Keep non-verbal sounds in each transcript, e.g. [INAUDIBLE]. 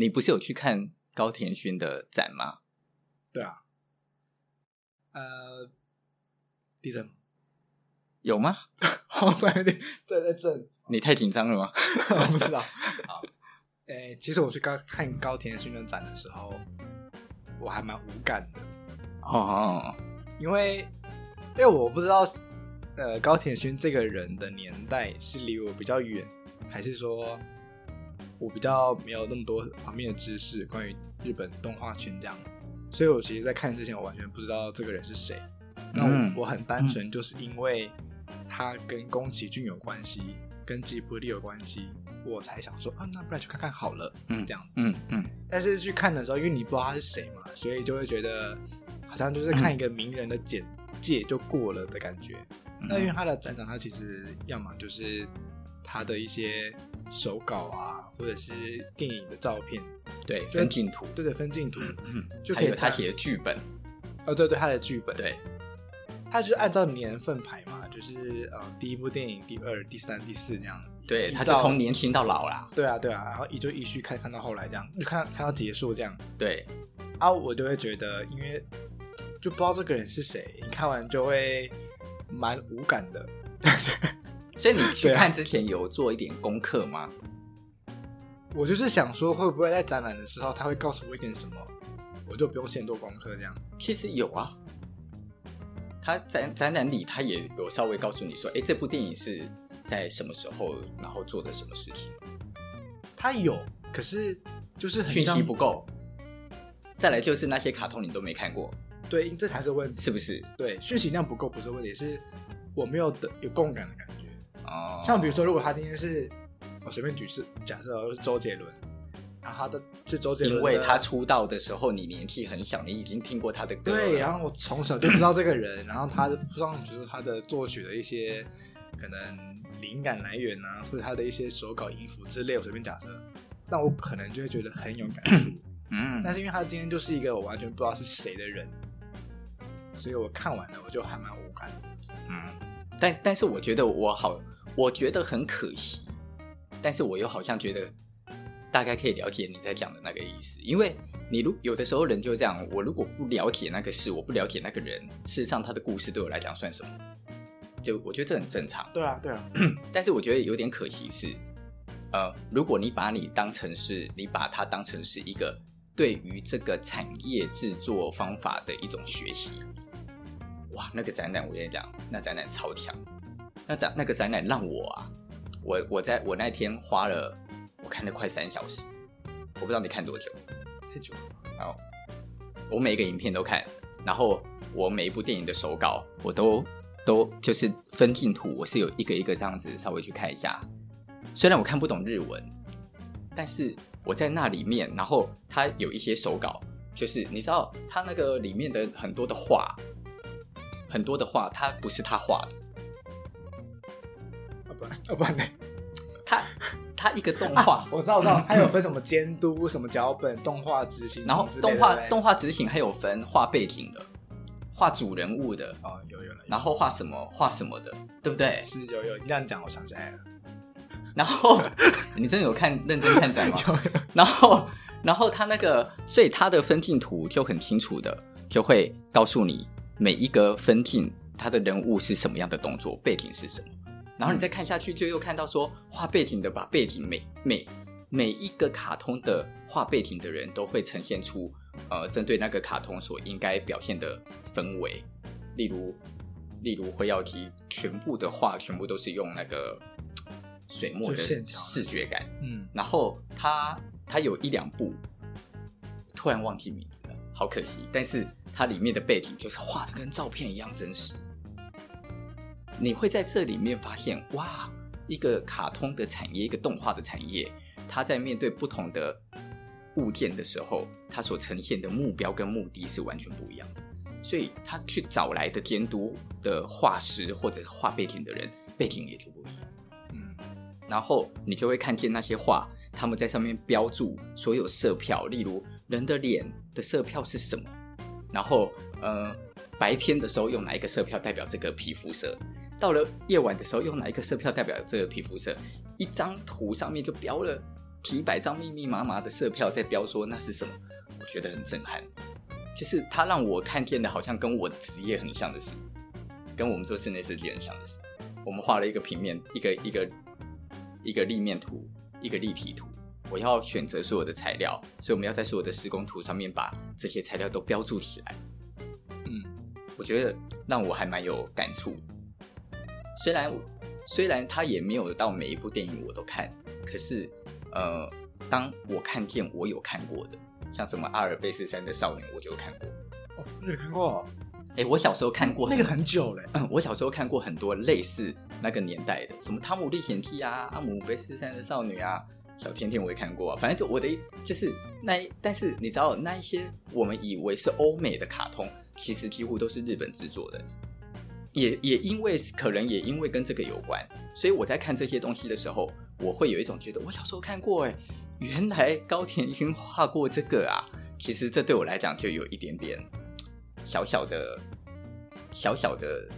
你不是有去看高田勋的展吗？对啊。呃，地震有吗？[LAUGHS] 哦，对对对，在震。你太紧张了吗？[LAUGHS] 我不知道。好，诶，其实我去高看高田勋的展的时候，我还蛮无感的。哦，因为因为我不知道，呃，高田勋这个人的年代是离我比较远，还是说我比较没有那么多方面的知识关于日本动画圈这样，所以我其实，在看之前，我完全不知道这个人是谁。那我我很单纯，就是因为他跟宫崎骏有关系，跟吉卜力有关系，我才想说啊，那不然去看看好了，嗯，这样子，嗯嗯。但是去看的时候，因为你不知道他是谁嘛，所以就会觉得。好像就是看一个名人的简介就过了的感觉。嗯、那因为他的展场，他其实要么就是他的一些手稿啊，或者是电影的照片，对，分镜图，对对，分镜图，嗯，就可以他写的剧本，哦，对对，他的剧本，对，他就是按照年份排嘛，就是呃，第一部电影，第二、第三、第四这样，对，他就从年轻到老啦，对啊，对啊，然后一就一续看看到后来这样，就看到看到结束这样，对，啊，我就会觉得，因为。就不知道这个人是谁，你看完就会蛮无感的。所以你 [LAUGHS] 去看之前有做一点功课吗？我就是想说，会不会在展览的时候他会告诉我一点什么，我就不用先做功课这样。其实有啊，他展展览里他也有稍微告诉你说，哎，这部电影是在什么时候，然后做的什么事情。他有，可是就是讯息不够。再来就是那些卡通你都没看过。对，这才是问题，是不是？对，讯息量不够不是问题，是我没有的有共感的感觉。哦，像比如说，如果他今天是，我随便举是假设是周杰伦，然后他的是周杰伦，因为他出道的时候你年纪很小，你已经听过他的歌。对，然后我从小就知道这个人，[LAUGHS] 然后他的不知道就是他的作曲的一些可能灵感来源啊，或者他的一些手稿音符之类，我随便假设，那我可能就会觉得很有感触。嗯，但是因为他今天就是一个我完全不知道是谁的人。所以我看完了，我就还蛮无感的。嗯，但但是我觉得我好，我觉得很可惜，但是我又好像觉得大概可以了解你在讲的那个意思，因为你如有的时候人就这样，我如果不了解那个事，我不了解那个人，事实上他的故事对我来讲算什么？就我觉得这很正常。对啊，对啊。但是我觉得有点可惜是，呃，如果你把你当成是，你把它当成是一个对于这个产业制作方法的一种学习。哇，那个展览我跟你讲，那展览超强，那展那个展览让我啊，我我在我那天花了，我看了快三小时，我不知道你看多久，太久了。然后我每一个影片都看，然后我每一部电影的手稿我都都就是分镜图，我是有一个一个这样子稍微去看一下。虽然我看不懂日文，但是我在那里面，然后他有一些手稿，就是你知道他那个里面的很多的画。很多的画，他不是他画的，啊不，啊不然呢？他他一个动画，啊，我知道，我知道，他有分什么监督、什么脚本、动画执行，然后动画动画执行还有分画背景的、画主人物的哦，有有，了然后画什么画什么的，对不对？是有有，你这样讲，我想起来了。然后 [LAUGHS] 你真的有看认真看展吗？[LAUGHS] 有有然后然后他那个，所以他的分镜图就很清楚的，就会告诉你。每一个分镜，他的人物是什么样的动作，背景是什么，然后你再看下去，就又看到说画背景的把背景每每每一个卡通的画背景的人都会呈现出呃针对那个卡通所应该表现的氛围，例如例如灰耀姬全部的画全部都是用那个水墨的视觉感，嗯，然后他他有一两部突然忘记名字了，好可惜，但是。它里面的背景就是画的跟照片一样真实，你会在这里面发现，哇，一个卡通的产业，一个动画的产业，它在面对不同的物件的时候，它所呈现的目标跟目的是完全不一样。所以，他去找来的监督的画师或者是画背景的人，背景也就不一样。嗯，然后你就会看见那些画，他们在上面标注所有色票，例如人的脸的色票是什么。然后，呃，白天的时候用哪一个色票代表这个皮肤色？到了夜晚的时候用哪一个色票代表这个皮肤色？一张图上面就标了几百张密密麻麻的色票在标说那是什么，我觉得很震撼。就是他让我看见的，好像跟我的职业很像的是，跟我们做室内设计很像的是，我们画了一个平面，一个一个一个立面图，一个立体图。我要选择所有的材料，所以我们要在所有的施工图上面把这些材料都标注起来。嗯，我觉得让我还蛮有感触。虽然虽然他也没有到每一部电影我都看，可是呃，当我看见我有看过的，像什么阿尔卑斯山的少女，我就看过。哦，你有看过？哎，我小时候看过那个很久嘞。嗯，我小时候看过很多类似那个年代的，什么《汤姆历险记》啊，《阿姆卑斯山的少女》啊。小甜甜我也看过啊，反正就我的就是那一，但是你知道那一些我们以为是欧美的卡通，其实几乎都是日本制作的，也也因为可能也因为跟这个有关，所以我在看这些东西的时候，我会有一种觉得我小时候看过哎，原来高田勋画过这个啊，其实这对我来讲就有一点点小小的小小的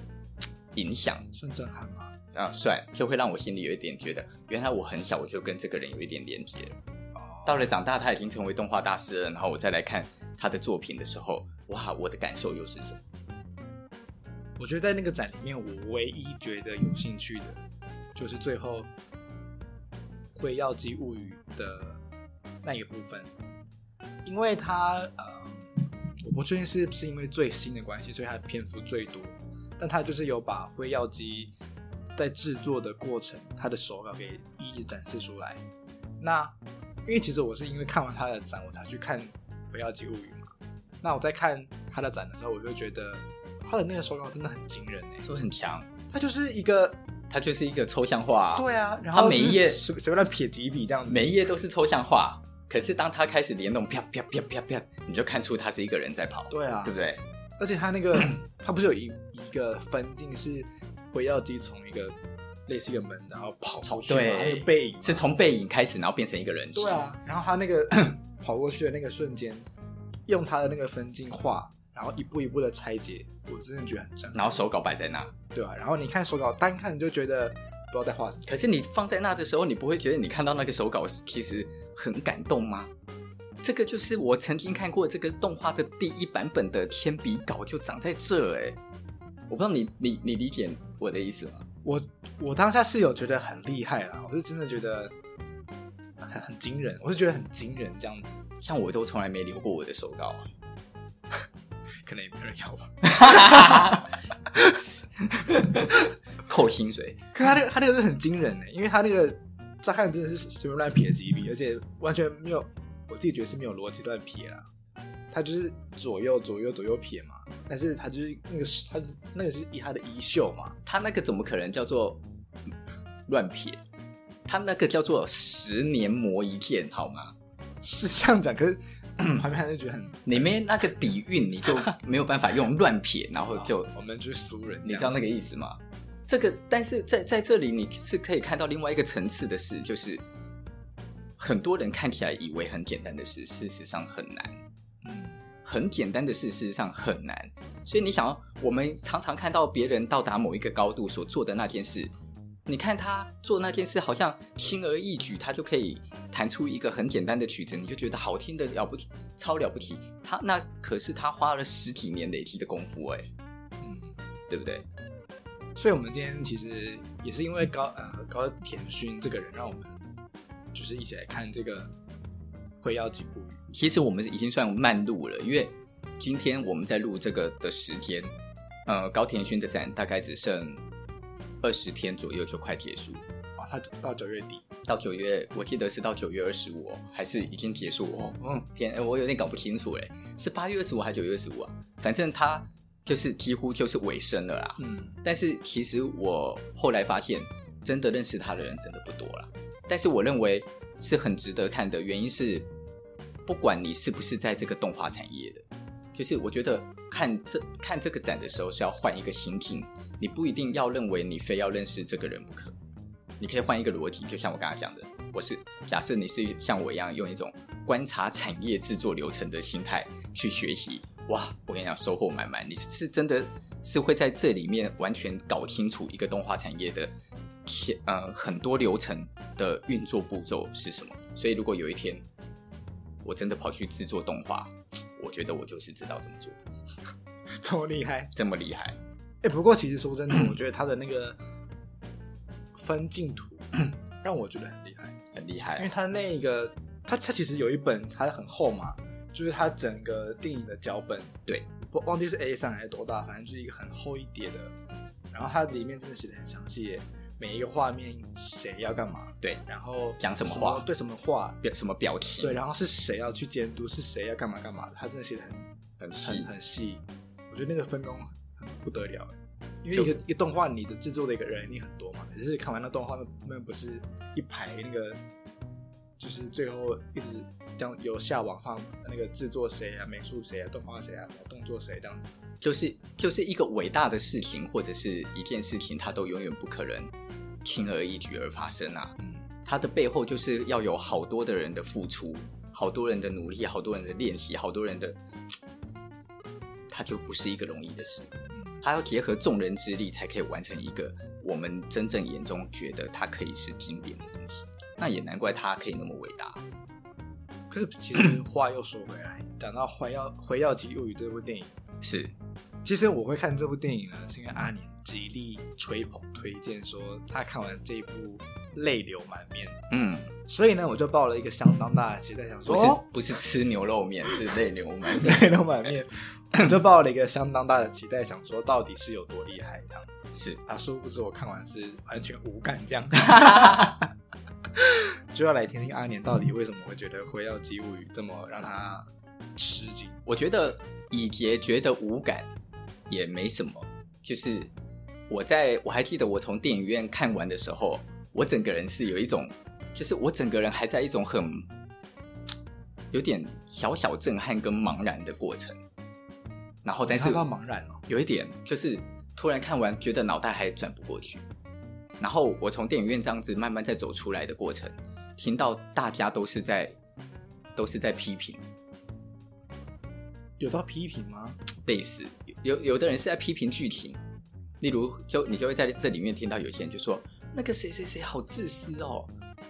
影响，算震撼吗？啊，算就会让我心里有一点觉得，原来我很小我就跟这个人有一点连接。到了长大，他已经成为动画大师了，然后我再来看他的作品的时候，哇，我的感受又是什么？我觉得在那个展里面，我唯一觉得有兴趣的，就是最后《辉耀姬物语》的那一部分，因为他，呃，我不确定是不是因为最新的关系，所以他的篇幅最多，但他就是有把辉耀姬。在制作的过程，他的手稿给一一展示出来。那因为其实我是因为看完他的展，我才去看《辉耀姬物语》嘛。那我在看他的展的时候，我就觉得他的那个手稿真的很惊人哎，是不是很强？他就是一个，他就是一个抽象画。对啊，然后他每一页随随便撇几笔这样子，每一页都是抽象画。可是当他开始联动，啪啪啪啪啪，你就看出他是一个人在跑。对啊，对不对？而且他那个他不是有一一个分镜是。辉耀机从一个类似一个门，然后跑出去，对，背影是从背影开始，然后变成一个人。对啊，然后他那个 [COUGHS] 跑过去的那个瞬间，用他的那个分镜画，然后一步一步的拆解，我真的觉得很震撼。然后手稿摆在那，对啊，然后你看手稿，单看你就觉得不知道在画什么。可是你放在那的时候，你不会觉得你看到那个手稿其实很感动吗？这个就是我曾经看过这个动画的第一版本的铅笔稿，就长在这哎。我不知道你你你理解我的意思吗？我我当下是有觉得很厉害啦，我是真的觉得很很惊人，我是觉得很惊人这样子。像我都从来没留过我的手稿啊，可能也没人要吧。[LAUGHS] 扣薪水，可他那个他那个是很惊人的，因为他那个乍看真的是随便乱撇几笔，而且完全没有，我自己觉得是没有逻辑乱撇啦。他就是左右左右左右撇嘛，但是他就是那个是他那个是以他的衣袖嘛，他那个怎么可能叫做乱撇？他那个叫做十年磨一剑，好吗？是这样讲，可是旁边还是觉得很里面那个底蕴，你就 [LAUGHS] 没有办法用乱撇，然后就我们就是俗人，你知道那个意思吗？这个，但是在在这里你是可以看到另外一个层次的事，就是很多人看起来以为很简单的事，事实上很难。嗯，很简单的事，事实上很难。所以你想要，我们常常看到别人到达某一个高度所做的那件事，你看他做那件事，好像轻而易举，他就可以弹出一个很简单的曲子，你就觉得好听的了不起，超了不起。他那可是他花了十几年累积的功夫，哎，嗯，对不对？所以，我们今天其实也是因为高呃高田勋这个人，让我们就是一起来看这个辉耀姬物语。其实我们已经算慢录了，因为今天我们在录这个的时间，呃，高田勋的展大概只剩二十天左右就快结束。啊，他到九月底，到九月，我记得是到九月二十五，还是已经结束哦？嗯，天，我有点搞不清楚嘞，是八月二十五还是九月二十五啊？反正他就是几乎就是尾声了啦。嗯，但是其实我后来发现，真的认识他的人真的不多了。但是我认为是很值得看的，原因是。不管你是不是在这个动画产业的，就是我觉得看这看这个展的时候是要换一个心境，你不一定要认为你非要认识这个人不可，你可以换一个逻辑，就像我刚刚讲的，我是假设你是像我一样用一种观察产业制作流程的心态去学习，哇，我跟你讲收获满满，你是真的是会在这里面完全搞清楚一个动画产业的天呃很多流程的运作步骤是什么。所以如果有一天我真的跑去制作动画，我觉得我就是知道怎么做，[LAUGHS] 这么厉害，这么厉害。哎、欸，不过其实说真的，我觉得他的那个分镜图 [COUGHS] 让我觉得很厉害，很厉害，因为他那个他他其实有一本，它很厚嘛，就是他整个电影的脚本，对，不忘记是 A 三还是多大，反正就是一个很厚一叠的，然后它里面真的写的很详细。每一个画面谁要干嘛？对，然后讲什么话？对什么话？表什么表情？对，然后是谁要去监督？是谁要干嘛干嘛的？他真的写的很很细很细。我觉得那个分工很不得了，因为一个一个动画，你的制作的一个人一定很多嘛。只是看完那动画，那不是一排那个，就是最后一直这样由下往上，那个制作谁啊，美术谁啊，动画谁啊，动作谁这样子。就是就是一个伟大的事情或者是一件事情，它都永远不可能轻而易举而发生啊。嗯，它的背后就是要有好多的人的付出，好多人的努力，好多人的练习，好多人的，它就不是一个容易的事。嗯，它要结合众人之力，才可以完成一个我们真正眼中觉得它可以是经典的东西。那也难怪它可以那么伟大。可是其实话又说回来，讲到《回耀回耀姬物语》这部电影是。其实我会看这部电影呢，是因为阿年极力吹捧推荐，说他看完这一部泪流满面。嗯，所以呢，我就抱了一个相当大的期待，想说不是不是吃牛肉面，是泪流满面，泪流满面。[LAUGHS] 我就抱了一个相当大的期待，想说到底是有多厉害这样。是啊，殊不知我看完是完全无感这样。[LAUGHS] [LAUGHS] 就要来听听阿年到底为什么会觉得《辉耀姬物语》这么让他吃惊。我觉得以杰觉得无感。也没什么，就是我在我还记得我从电影院看完的时候，我整个人是有一种，就是我整个人还在一种很有点小小震撼跟茫然的过程。然后但是茫然哦，有一点就是突然看完觉得脑袋还转不过去。然后我从电影院这样子慢慢在走出来的过程，听到大家都是在都是在批评。有到批评吗？类似有有的人是在批评剧情，例如就你就会在这里面听到有些人就说那个谁谁谁好自私哦，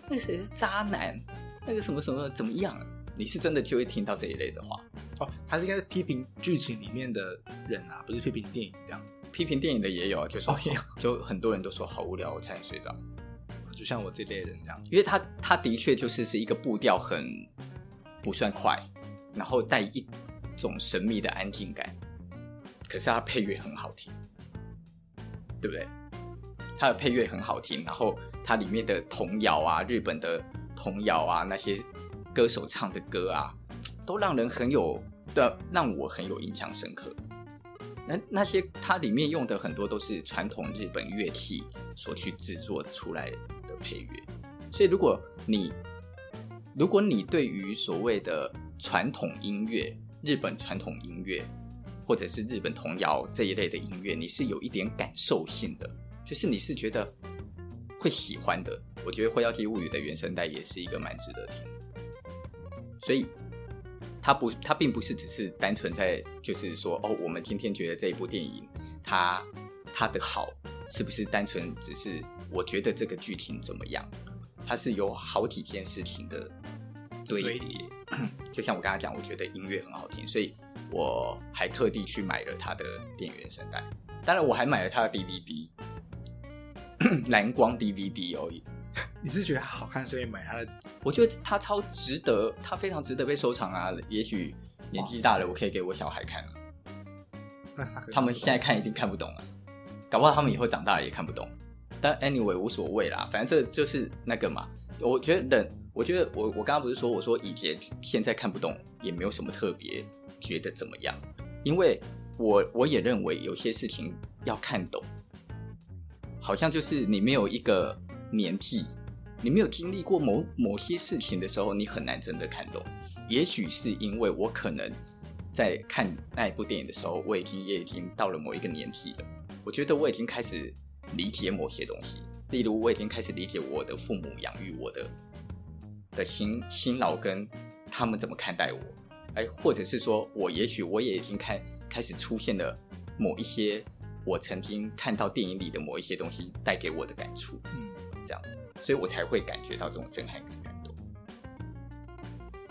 那个谁是渣男，那个什么什么怎么样？你是真的就会听到这一类的话哦，他是应该是批评剧情里面的人啊，不是批评电影这样。批评电影的也有，就说、哦、也有 [LAUGHS] 就很多人都说好无聊，我差点睡着。就像我这类人这样，因为他他的确就是是一个步调很不算快，然后带一。种神秘的安静感，可是他配乐很好听，对不对？他的配乐很好听，然后它里面的童谣啊，日本的童谣啊，那些歌手唱的歌啊，都让人很有的，让我很有印象深刻。那那些它里面用的很多都是传统日本乐器所去制作出来的配乐，所以如果你如果你对于所谓的传统音乐，日本传统音乐，或者是日本童谣这一类的音乐，你是有一点感受性的，就是你是觉得会喜欢的。我觉得《辉耀姬物语》的原声带也是一个蛮值得听的，所以它不，它并不是只是单纯在就是说，哦，我们今天觉得这一部电影它它的好，是不是单纯只是我觉得这个剧情怎么样？它是有好几件事情的堆叠。就像我刚才讲，我觉得音乐很好听，所以我还特地去买了它的电影原声带。当然，我还买了它的 DVD，[CLEARS THROAT] 蓝光 DVD 哦。你是觉得好看，所以买它的？我觉得它超值得，它非常值得被收藏啊！也许年纪大了，我可以给我小孩看了。他们现在看一定看不懂了，搞不好他们以后长大了也看不懂。但 anyway 无所谓啦，反正这就是那个嘛。我觉得冷。我觉得我我刚刚不是说我说以前现在看不懂也没有什么特别觉得怎么样，因为我我也认为有些事情要看懂，好像就是你没有一个年纪，你没有经历过某某些事情的时候，你很难真的看懂。也许是因为我可能在看那一部电影的时候，我已经也已经到了某一个年纪了，我觉得我已经开始理解某些东西，例如我已经开始理解我的父母养育我的。的辛辛劳跟他们怎么看待我，哎，或者是说我也许我也已经开开始出现了某一些我曾经看到电影里的某一些东西带给我的感触，嗯，这样子，所以我才会感觉到这种震撼跟感动。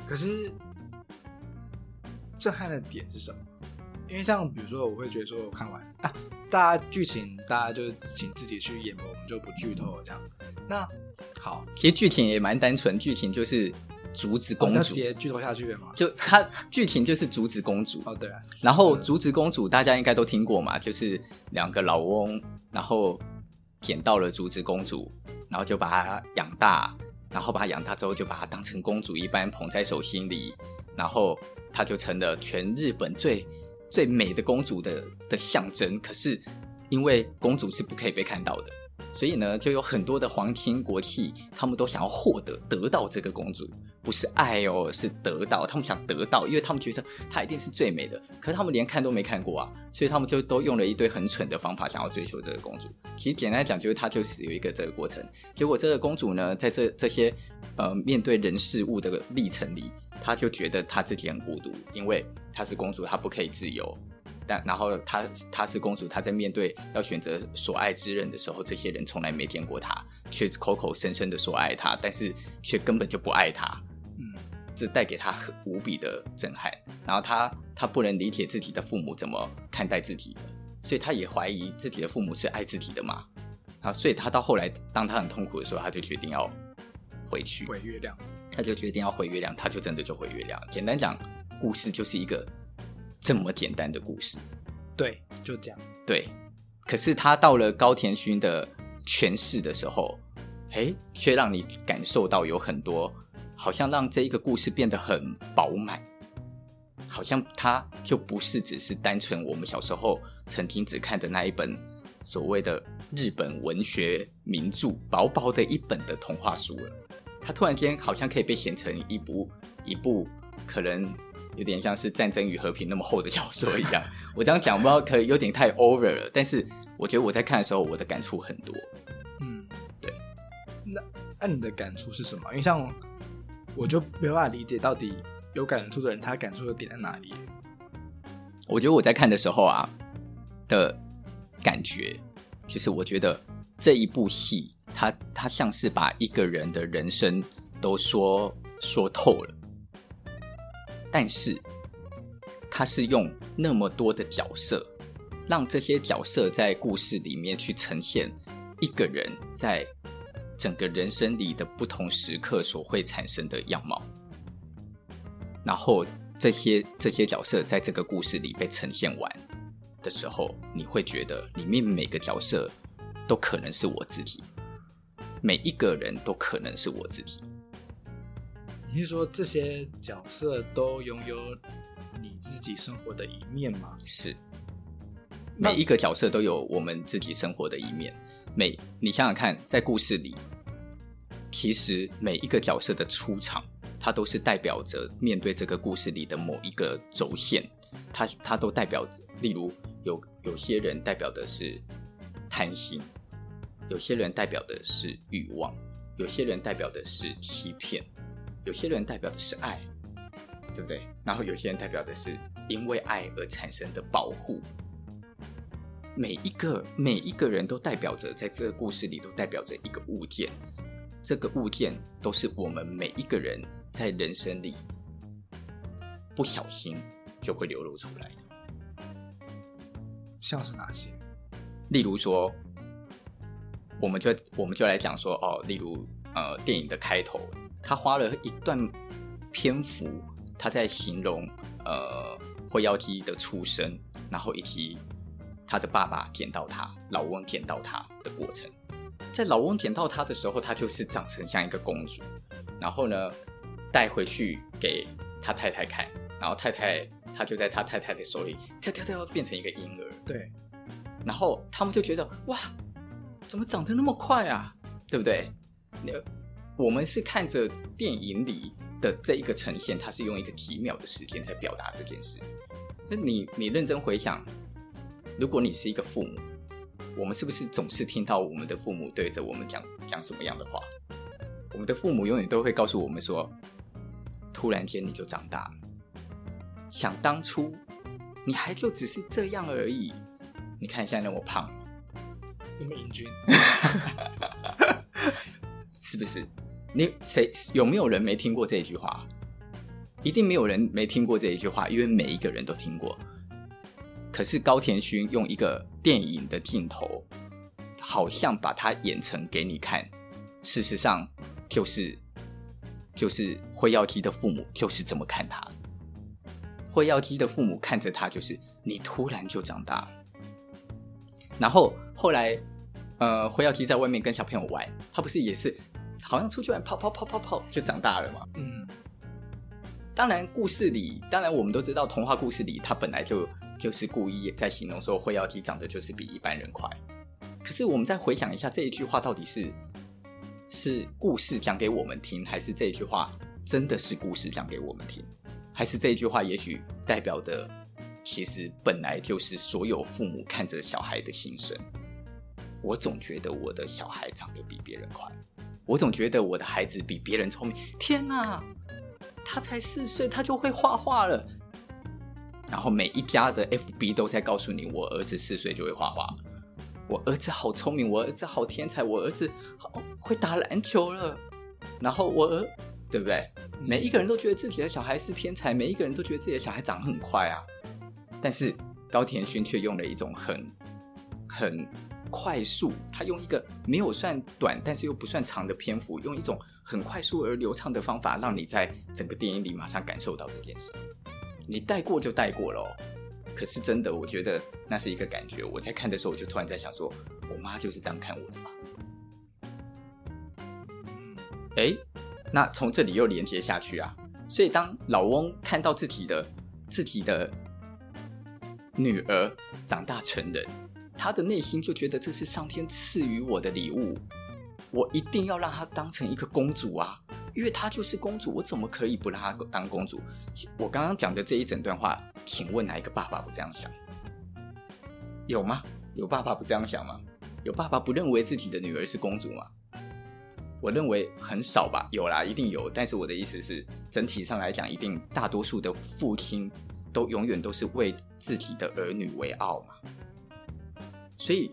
可是震撼的点是什么？因为像比如说，我会觉得说我看完啊，大家剧情大家就是请自己去演，我们就不剧透了这样。那好，其实剧情也蛮单纯，剧情就是。竹子公主，哦、直接剧透下去了吗？就它剧情就是竹子公主哦，对啊。然后竹子公主大家应该都听过嘛，就是两个老翁，然后捡到了竹子公主，然后就把她养大，然后把她养大之后就把她当成公主一般捧在手心里，然后她就成了全日本最最美的公主的的象征。可是因为公主是不可以被看到的。所以呢，就有很多的皇亲国戚，他们都想要获得得到这个公主，不是爱哦，是得到。他们想得到，因为他们觉得她一定是最美的。可是他们连看都没看过啊，所以他们就都用了一堆很蠢的方法，想要追求这个公主。其实简单来讲，就是她就是有一个这个过程。结果这个公主呢，在这这些呃面对人事物的历程里，她就觉得她自己很孤独，因为她是公主，她不可以自由。但然后她她是公主，她在面对要选择所爱之人的时候，这些人从来没见过她，却口口声声的说爱她，但是却根本就不爱她。嗯，这带给她很无比的震撼。然后她她不能理解自己的父母怎么看待自己的，所以她也怀疑自己的父母是爱自己的嘛。啊，所以她到后来，当她很痛苦的时候，她就决定要回去回月亮。她就决定要回月亮，她就真的就回月亮。简单讲，故事就是一个。这么简单的故事，对，就这样。对，可是他到了高田勋的诠释的时候，诶，却让你感受到有很多，好像让这一个故事变得很饱满，好像它就不是只是单纯我们小时候曾经只看的那一本所谓的日本文学名著，薄薄的一本的童话书了。它突然间好像可以被写成一部一部可能。有点像是《战争与和平》那么厚的小说一样，[LAUGHS] 我这样讲不知道可以有点太 over 了，但是我觉得我在看的时候，我的感触很多。嗯，对。那那你的感触是什么？因为像我就没办法理解到底有感触的人他感触的点在哪里。我觉得我在看的时候啊的感觉，就是我觉得这一部戏，它它像是把一个人的人生都说说透了。但是，他是用那么多的角色，让这些角色在故事里面去呈现一个人在整个人生里的不同时刻所会产生的样貌。然后，这些这些角色在这个故事里被呈现完的时候，你会觉得里面每个角色都可能是我自己，每一个人都可能是我自己。你是说这些角色都拥有你自己生活的一面吗？是，每一个角色都有我们自己生活的一面。每你想想看，在故事里，其实每一个角色的出场，它都是代表着面对这个故事里的某一个轴线。它它都代表着，例如有有些人代表的是贪心，有些人代表的是欲望，有些人代表的是欺骗。有些人代表的是爱，对不对？然后有些人代表的是因为爱而产生的保护。每一个每一个人都代表着，在这个故事里都代表着一个物件。这个物件都是我们每一个人在人生里不小心就会流露出来的。像是哪些？例如说，我们就我们就来讲说哦，例如呃，电影的开头。他花了一段篇幅，他在形容呃灰妖姬的出生，然后以及他的爸爸捡到他，老翁捡到他的过程。在老翁捡到他的时候，他就是长成像一个公主，然后呢带回去给他太太看，然后太太他就在他太太的手里跳跳跳变成一个婴儿。对，然后他们就觉得哇，怎么长得那么快啊？对不对？我们是看着电影里的这一个呈现，它是用一个几秒的时间在表达这件事。那你你认真回想，如果你是一个父母，我们是不是总是听到我们的父母对着我们讲讲什么样的话？我们的父母永远都会告诉我们说：“突然间你就长大了，想当初你还就只是这样而已。你看现在那么胖，那么英俊，[LAUGHS] 是不是？”你谁有没有人没听过这一句话？一定没有人没听过这一句话，因为每一个人都听过。可是高田勋用一个电影的镜头，好像把它演成给你看，事实上就是就是辉耀基的父母就是这么看他。辉耀基的父母看着他，就是你突然就长大。然后后来，呃，辉耀基在外面跟小朋友玩，他不是也是好像出去玩，跑跑跑跑跑就长大了嘛。嗯。当然，故事里，当然我们都知道，童话故事里他本来就。就是故意在形容说辉耀姬长得就是比一般人快，可是我们再回想一下这一句话到底是是故事讲给我们听，还是这一句话真的是故事讲给我们听，还是这一句话也许代表的其实本来就是所有父母看着小孩的心声。我总觉得我的小孩长得比别人快，我总觉得我的孩子比别人聪明。天哪，他才四岁，他就会画画了。然后每一家的 FB 都在告诉你，我儿子四岁就会画画，我儿子好聪明，我儿子好天才，我儿子好会打篮球了。然后我儿，对不对？每一个人都觉得自己的小孩是天才，每一个人都觉得自己的小孩长得很快啊。但是高田勋却用了一种很很快速，他用一个没有算短，但是又不算长的篇幅，用一种很快速而流畅的方法，让你在整个电影里马上感受到这件事。你带过就带过了，可是真的，我觉得那是一个感觉。我在看的时候，我就突然在想说，我妈就是这样看我的嘛？哎，那从这里又连接下去啊。所以当老翁看到自己的自己的女儿长大成人，他的内心就觉得这是上天赐予我的礼物，我一定要让她当成一个公主啊。因为她就是公主，我怎么可以不让她当公主？我刚刚讲的这一整段话，请问哪一个爸爸不这样想？有吗？有爸爸不这样想吗？有爸爸不认为自己的女儿是公主吗？我认为很少吧。有啦，一定有。但是我的意思是，整体上来讲，一定大多数的父亲都永远都是为自己的儿女为傲嘛。所以，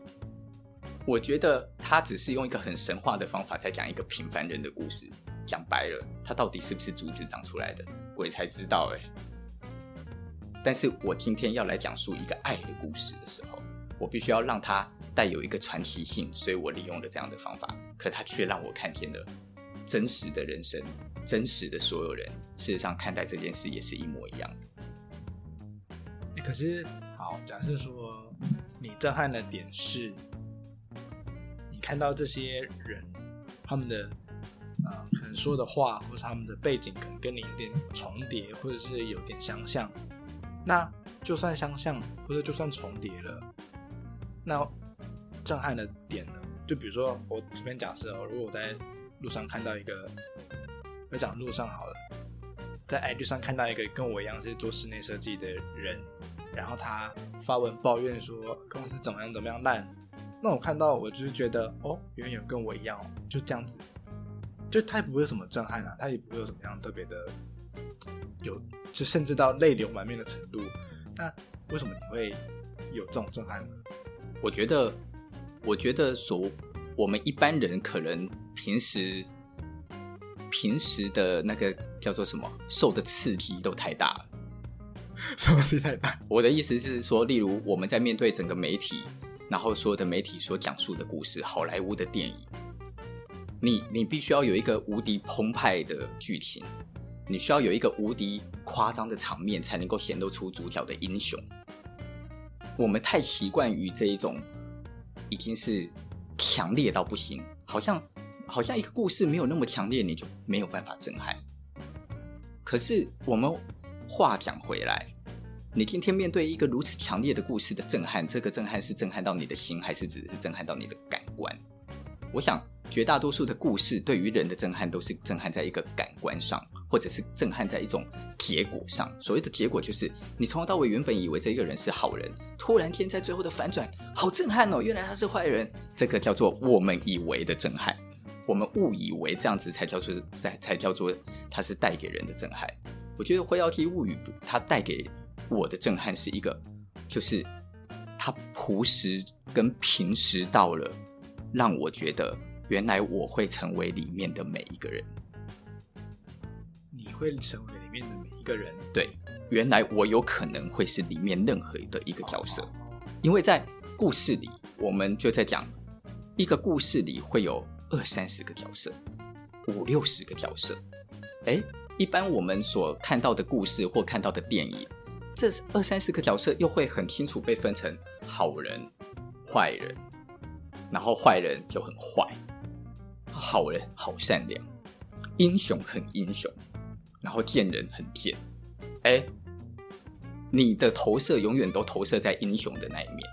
我觉得他只是用一个很神话的方法在讲一个平凡人的故事。讲白了，他到底是不是竹子长出来的，我也才知道哎。但是我今天要来讲述一个爱的故事的时候，我必须要让它带有一个传奇性，所以我利用了这样的方法。可他却让我看见了真实的人生，真实的所有人，事实上看待这件事也是一模一样的。可是，好，假设说震撼的点是，你看到这些人他们的。啊、呃，可能说的话或者他们的背景可能跟你有点重叠，或者是有点相像。那就算相像，或者就算重叠了，那震撼的点呢？就比如说我这边假设哦，如果我在路上看到一个，我讲路上好了，在 IG 上看到一个跟我一样是做室内设计的人，然后他发文抱怨说公司怎么样怎么样烂，那我看到我就是觉得哦，原来有跟我一样哦，就这样子。就他也不会有什么震撼啊，他也不会有什么样特别的，有就甚至到泪流满面的程度。那为什么你会有这种震撼呢？我觉得，我觉得所我们一般人可能平时平时的那个叫做什么受的刺激都太大了，受的刺激太大。我的意思是说，例如我们在面对整个媒体，然后所有的媒体所讲述的故事，好莱坞的电影。你你必须要有一个无敌澎湃的剧情，你需要有一个无敌夸张的场面，才能够显露出主角的英雄。我们太习惯于这一种，已经是强烈到不行，好像好像一个故事没有那么强烈，你就没有办法震撼。可是我们话讲回来，你今天面对一个如此强烈的故事的震撼，这个震撼是震撼到你的心，还是只是震撼到你的感官？我想。绝大多数的故事对于人的震撼都是震撼在一个感官上，或者是震撼在一种结果上。所谓的结果就是你从头到尾原本以为这个人是好人，突然间在最后的反转，好震撼哦！原来他是坏人。这个叫做我们以为的震撼，我们误以为这样子才叫做才才叫做它是带给人的震撼。我觉得《灰妖姬物语》它带给我的震撼是一个，就是它朴实跟平实到了让我觉得。原来我会成为里面的每一个人。你你会成为里面的每一个人。对，原来我有可能会是里面任何的一个角色，因为在故事里，我们就在讲一个故事里会有二三十个角色，五六十个角色。诶，一般我们所看到的故事或看到的电影，这二三十个角色又会很清楚被分成好人、坏人，然后坏人就很坏，好人好善良，英雄很英雄，然后贱人很贱。诶，你的投射永远都投射在英雄的那一面。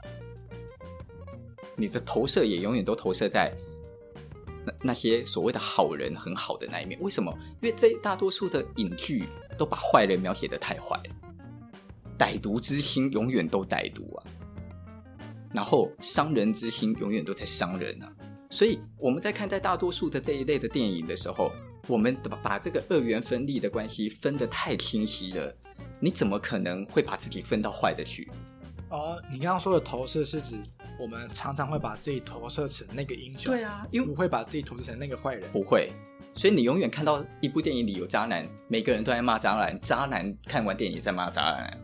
你的投射也永远都投射在那些所谓的好人很好的那一面。为什么？因为这大多数的影剧都把坏人描写的太坏，歹毒之心永远都歹毒啊，然后伤人之心永远都在伤人啊。所以我们在看待大多数的这一类的电影的时候，我们把把这个二元分立的关系分得太清晰了，你怎么可能会把自己分到坏的去？哦，你刚刚说的投射是指？我们常常会把自己投射成那个英雄，对啊，因为不会把自己投射成那个坏人，不会。所以你永远看到一部电影里有渣男，每个人都在骂渣男，渣男看完电影在骂渣男，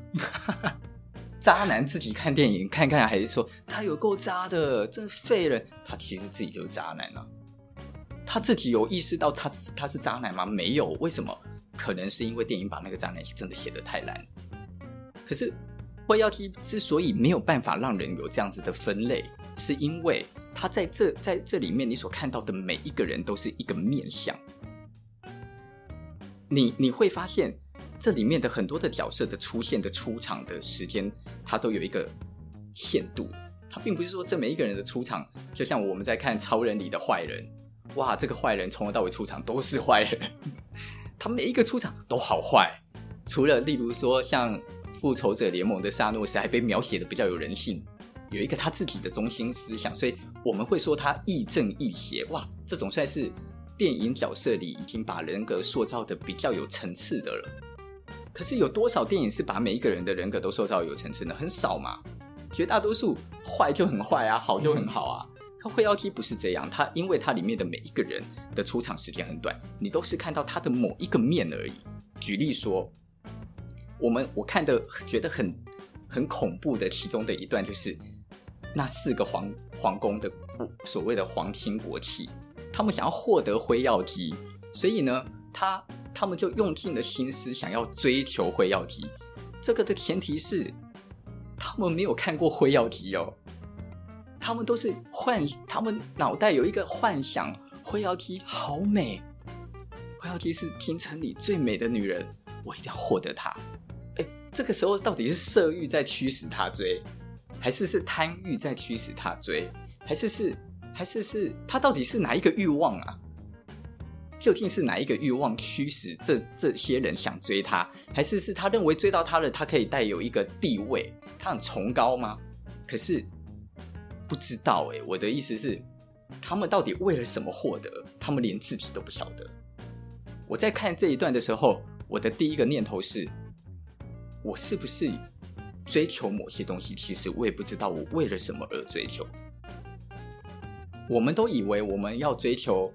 [LAUGHS] 渣男自己看电影看看还是说他有够渣的，真废人。他其实自己就是渣男啊，他自己有意识到他他是渣男吗？没有，为什么？可能是因为电影把那个渣男真的写得太烂，可是。会药剂之所以没有办法让人有这样子的分类，是因为它在这在这里面，你所看到的每一个人都是一个面相。你你会发现，这里面的很多的角色的出现的出场的时间，它都有一个限度。它并不是说这每一个人的出场，就像我们在看超人里的坏人，哇，这个坏人从头到尾出场都是坏人，[LAUGHS] 他每一个出场都好坏。除了例如说像。复仇者联盟的沙诺斯还被描写的比较有人性，有一个他自己的中心思想，所以我们会说他亦正亦邪。哇，这种算是电影角色里已经把人格塑造的比较有层次的了。可是有多少电影是把每一个人的人格都塑造有层次呢？很少嘛。绝大多数坏就很坏啊，好就很好啊。他《会妖姬不是这样，他因为他里面的每一个人的出场时间很短，你都是看到他的某一个面而已。举例说。我们我看的觉得很很恐怖的其中的一段，就是那四个皇皇宫的所谓的皇亲国戚，他们想要获得辉耀姬，所以呢，他他们就用尽了心思想要追求辉耀姬。这个的前提是他们没有看过辉耀姬哦，他们都是幻，他们脑袋有一个幻想，辉耀姬好美，辉耀姬是京城里最美的女人，我一定要获得她。这个时候到底是色欲在驱使他追，还是是贪欲在驱使他追，还是是还是是他到底是哪一个欲望啊？究竟是哪一个欲望驱使这这些人想追他，还是是他认为追到他了，他可以带有一个地位，他很崇高吗？可是不知道诶，我的意思是，他们到底为了什么获得？他们连自己都不晓得。我在看这一段的时候，我的第一个念头是。我是不是追求某些东西？其实我也不知道我为了什么而追求。我们都以为我们要追求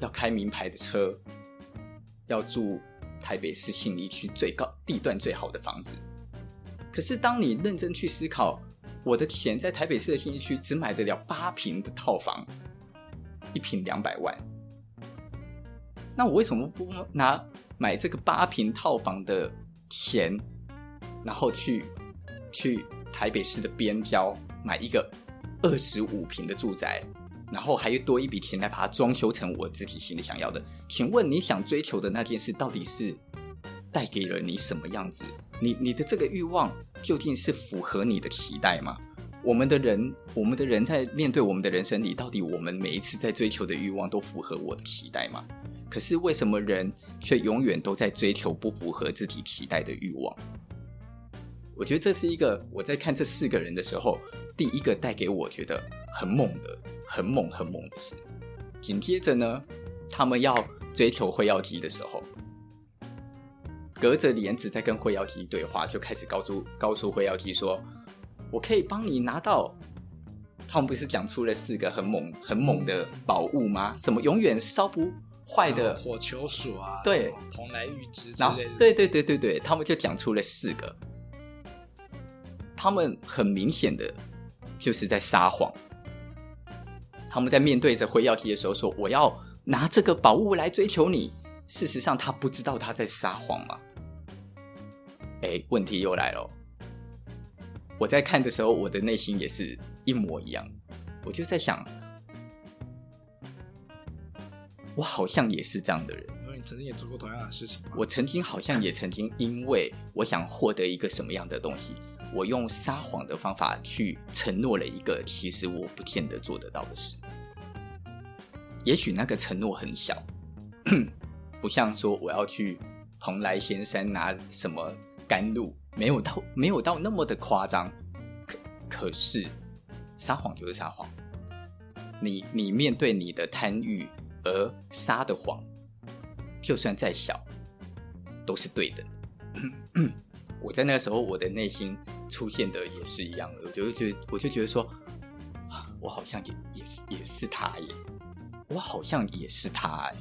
要开名牌的车，要住台北市信义区最高地段最好的房子。可是当你认真去思考，我的钱在台北市的信义区只买得了八平的套房，一平两百万。那我为什么不拿买这个八平套房的？钱，然后去去台北市的边郊买一个二十五平的住宅，然后还有多一笔钱来把它装修成我自己心里想要的。请问你想追求的那件事到底是带给了你什么样子？你你的这个欲望究竟是符合你的期待吗？我们的人，我们的人在面对我们的人生里，到底我们每一次在追求的欲望都符合我的期待吗？可是为什么人却永远都在追求不符合自己期待的欲望？我觉得这是一个我在看这四个人的时候，第一个带给我觉得很猛的、很猛、很猛的事。紧接着呢，他们要追求辉耀姬的时候，隔着帘子在跟辉耀姬对话，就开始告诉告诉辉耀姬说：“我可以帮你拿到。”他们不是讲出了四个很猛、很猛的宝物吗？怎么永远烧不坏的火球鼠啊，对，蓬莱玉枝之类的，对对对对对，他们就讲出了四个，他们很明显的就是在撒谎。他们在面对着辉耀姬的时候说：“我要拿这个宝物来追求你。”事实上，他不知道他在撒谎吗？哎，问题又来了。我在看的时候，我的内心也是一模一样。我就在想。我好像也是这样的人。因为你曾经也做过同样的事情吗？我曾经好像也曾经因为我想获得一个什么样的东西，我用撒谎的方法去承诺了一个其实我不见得做得到的事。也许那个承诺很小，[COUGHS] 不像说我要去蓬莱仙山拿什么甘露，没有到没有到那么的夸张。可可是撒谎就是撒谎，你你面对你的贪欲。而撒的谎，就算再小，都是对的。[CLEARS THROAT] 我在那个时候，我的内心出现的也是一样的，我就觉，我就觉得说，我好像也也是也是他耶，我好像也是他哎。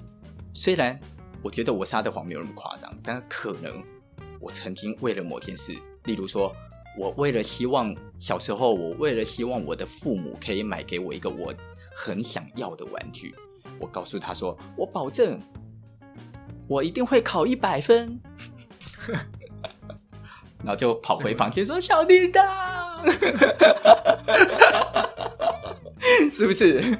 虽然我觉得我撒的谎没有那么夸张，但可能我曾经为了某件事，例如说，我为了希望小时候，我为了希望我的父母可以买给我一个我很想要的玩具。我告诉他说：“我保证，我一定会考一百分。[LAUGHS] ”然后就跑回房间说：“小叮当，[LAUGHS] 是不是？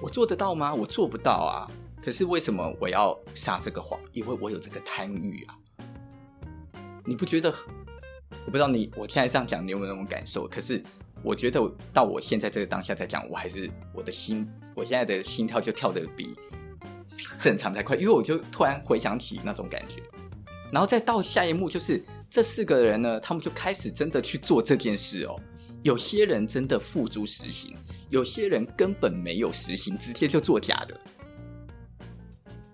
我做得到吗？我做不到啊！可是为什么我要撒这个谎？因为我有这个贪欲啊！你不觉得？我不知道你，我现在这样讲，你有没有那种感受？可是。”我觉得到我现在这个当下在讲，我还是我的心，我现在的心跳就跳得比正常才快，因为我就突然回想起那种感觉，然后再到下一幕，就是这四个人呢，他们就开始真的去做这件事哦。有些人真的付诸实行，有些人根本没有实行，直接就做假的。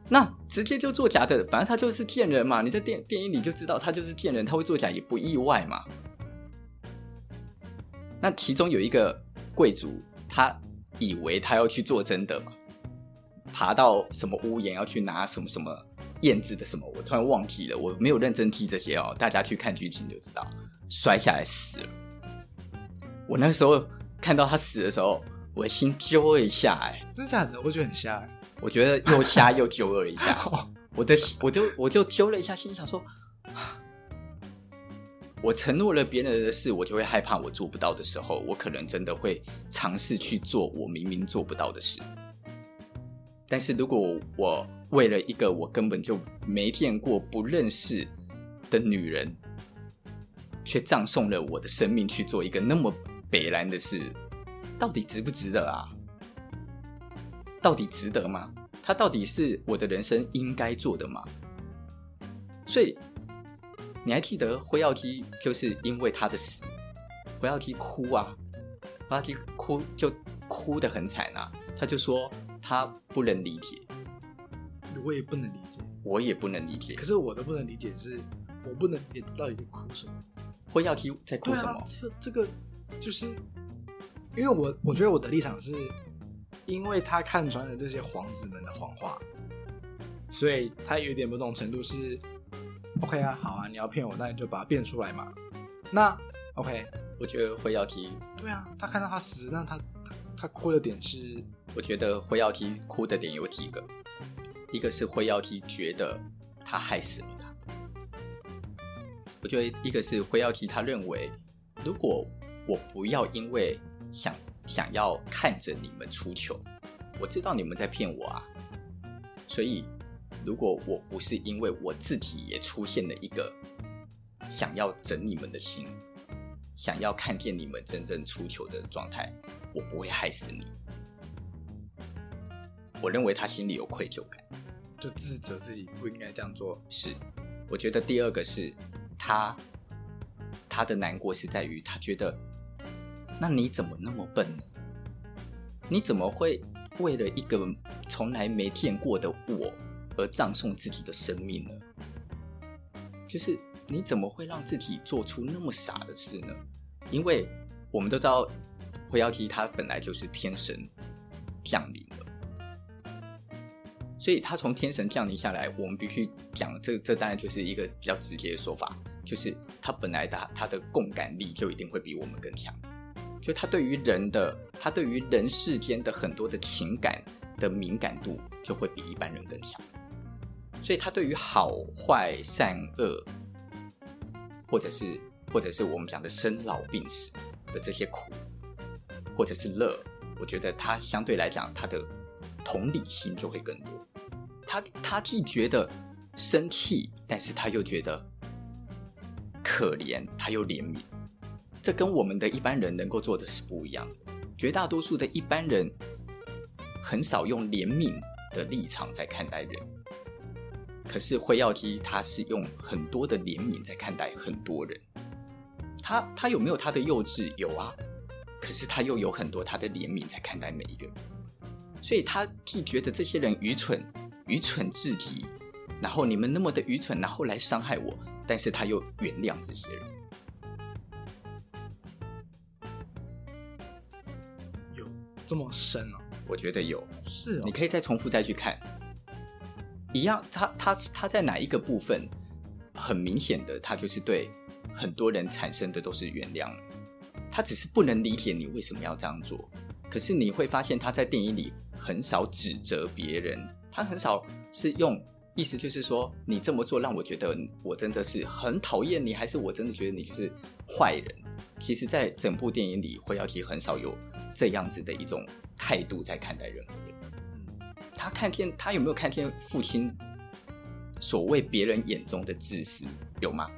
那直接就做假的，反正他就是贱人嘛。你在电电影里就知道他就是贱人，他会做假也不意外嘛。那其中有一个贵族，他以为他要去做真的嘛，爬到什么屋檐要去拿什么什么燕子的什么，我突然忘记了，我没有认真记这些哦，大家去看剧情就知道，摔下来死了。我那个时候看到他死的时候，我的心揪了一下，哎，真的假的？我觉得很瞎，哎，我觉得又瞎又揪了一下，[LAUGHS] 我的我就我就揪了一下，心想说。我承诺了别人的事，我就会害怕我做不到的时候，我可能真的会尝试去做我明明做不到的事。但是如果我为了一个我根本就没见过、不认识的女人，却葬送了我的生命去做一个那么北烂的事，到底值不值得啊？到底值得吗？它到底是我的人生应该做的吗？所以。你还记得灰耀梯就是因为他的死，灰耀梯哭啊，灰耀梯哭就哭得很惨啊，他就说他不能理解，我也不能理解，我也不能理解。可是我的不能理解是，我不能理解到底在哭什么。灰耀梯在哭什么？这、啊、这个就是因为我我觉得我的立场是，因为他看穿了这些皇子们的谎话，所以他有点某种程度是。OK 啊，好啊，你要骗我，那你就把它变出来嘛。那 OK，我觉得辉耀姬，对啊，他看到他死，那他他他哭的点是，我觉得辉耀姬哭的点有几个，一个是辉耀姬觉得他害死了他，我觉得一个是辉耀姬他认为，如果我不要因为想想要看着你们出糗，我知道你们在骗我啊，所以。如果我不是因为我自己也出现了一个想要整你们的心，想要看见你们真正出糗的状态，我不会害死你。我认为他心里有愧疚感，就自责自己不应该这样做。是，我觉得第二个是他他的难过是在于他觉得，那你怎么那么笨呢？你怎么会为了一个从来没见过的我？而葬送自己的生命呢？就是你怎么会让自己做出那么傻的事呢？因为我们都知道，辉耀姬他本来就是天神降临的，所以他从天神降临下来，我们必须讲这这当然就是一个比较直接的说法，就是他本来的他的共感力就一定会比我们更强，就他对于人的他对于人世间的很多的情感的敏感度就会比一般人更强，所以他对于好坏善恶，或者是或者是我们讲的生老病死的这些苦，或者是乐，我觉得他相对来讲他的。同理心就会更多，他他既觉得生气，但是他又觉得可怜，他又怜悯，这跟我们的一般人能够做的是不一样的。绝大多数的一般人很少用怜悯的立场在看待人，可是辉耀梯他是用很多的怜悯在看待很多人。他他有没有他的幼稚？有啊，可是他又有很多他的怜悯在看待每一个人。所以他既觉得这些人愚蠢，愚蠢至极，然后你们那么的愚蠢，然后来伤害我，但是他又原谅这些人。有这么深哦？我觉得有，是哦。你可以再重复再去看，一样，他他他在哪一个部分，很明显的，他就是对很多人产生的都是原谅，他只是不能理解你为什么要这样做。可是你会发现他在电影里。很少指责别人，他很少是用意思，就是说你这么做让我觉得我真的是很讨厌你，还是我真的觉得你就是坏人。其实，在整部电影里，辉耀姬很少有这样子的一种态度在看待任何人。他看见他有没有看见父亲所谓别人眼中的自私，有吗？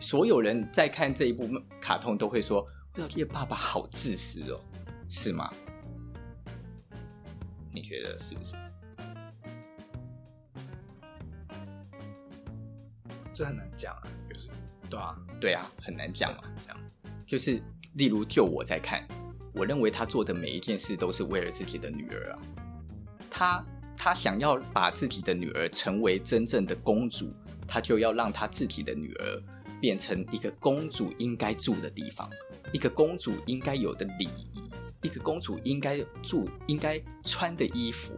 所有人在看这一部卡通都会说辉耀姬的爸爸好自私哦，是吗？你觉得是不是？这很难讲啊，就是对啊，对啊，很难讲啊。这样就是，例如，就我在看，我认为他做的每一件事都是为了自己的女儿啊。他他想要把自己的女儿成为真正的公主，他就要让他自己的女儿变成一个公主应该住的地方，一个公主应该有的礼仪。一个公主应该住、应该穿的衣服，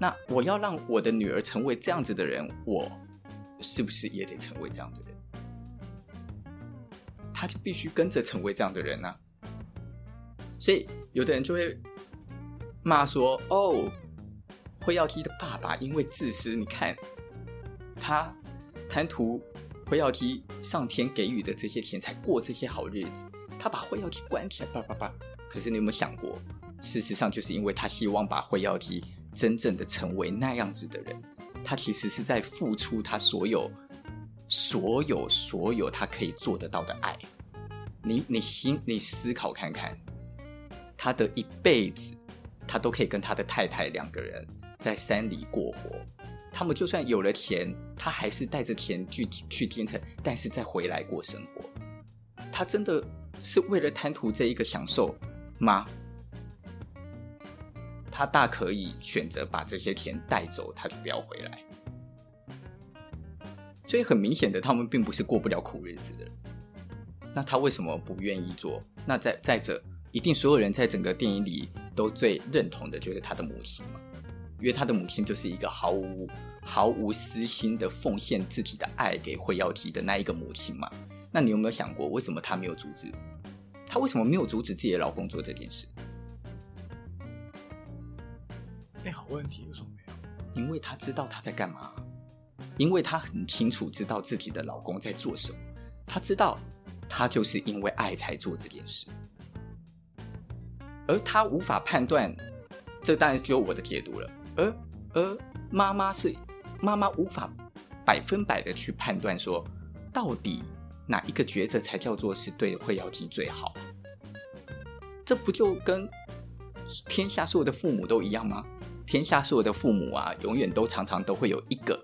那我要让我的女儿成为这样子的人，我是不是也得成为这样的人？她就必须跟着成为这样的人呢、啊？所以有的人就会骂说：“哦，辉耀姬的爸爸因为自私，你看他贪图辉耀姬上天给予的这些钱，才过这些好日子。他把辉耀姬关起来，叭叭叭。”可是你有没有想过，事实上就是因为他希望把辉耀姬真正的成为那样子的人，他其实是在付出他所有、所有、所有他可以做得到的爱。你、你心、你思考看看，他的一辈子，他都可以跟他的太太两个人在山里过活。他们就算有了钱，他还是带着钱去去京城，但是再回来过生活。他真的是为了贪图这一个享受。吗？他大可以选择把这些钱带走，他就不要回来。所以很明显的，他们并不是过不了苦日子的。那他为什么不愿意做？那再再者，一定所有人在整个电影里都最认同的就是他的母亲嘛，因为他的母亲就是一个毫无毫无私心的奉献自己的爱给惠耀姬的那一个母亲嘛。那你有没有想过，为什么她没有阻止？她为什么没有阻止自己的老公做这件事？哎，好问题，为什么没有？因为她知道她在干嘛，因为她很清楚知道自己的老公在做什么，她知道她就是因为爱才做这件事，而她无法判断，这当然只有我的解读了。而而妈妈是妈妈无法百分百的去判断说到底。哪一个抉择才叫做是对辉耀姬最好？这不就跟天下所有的父母都一样吗？天下所有的父母啊，永远都常常都会有一个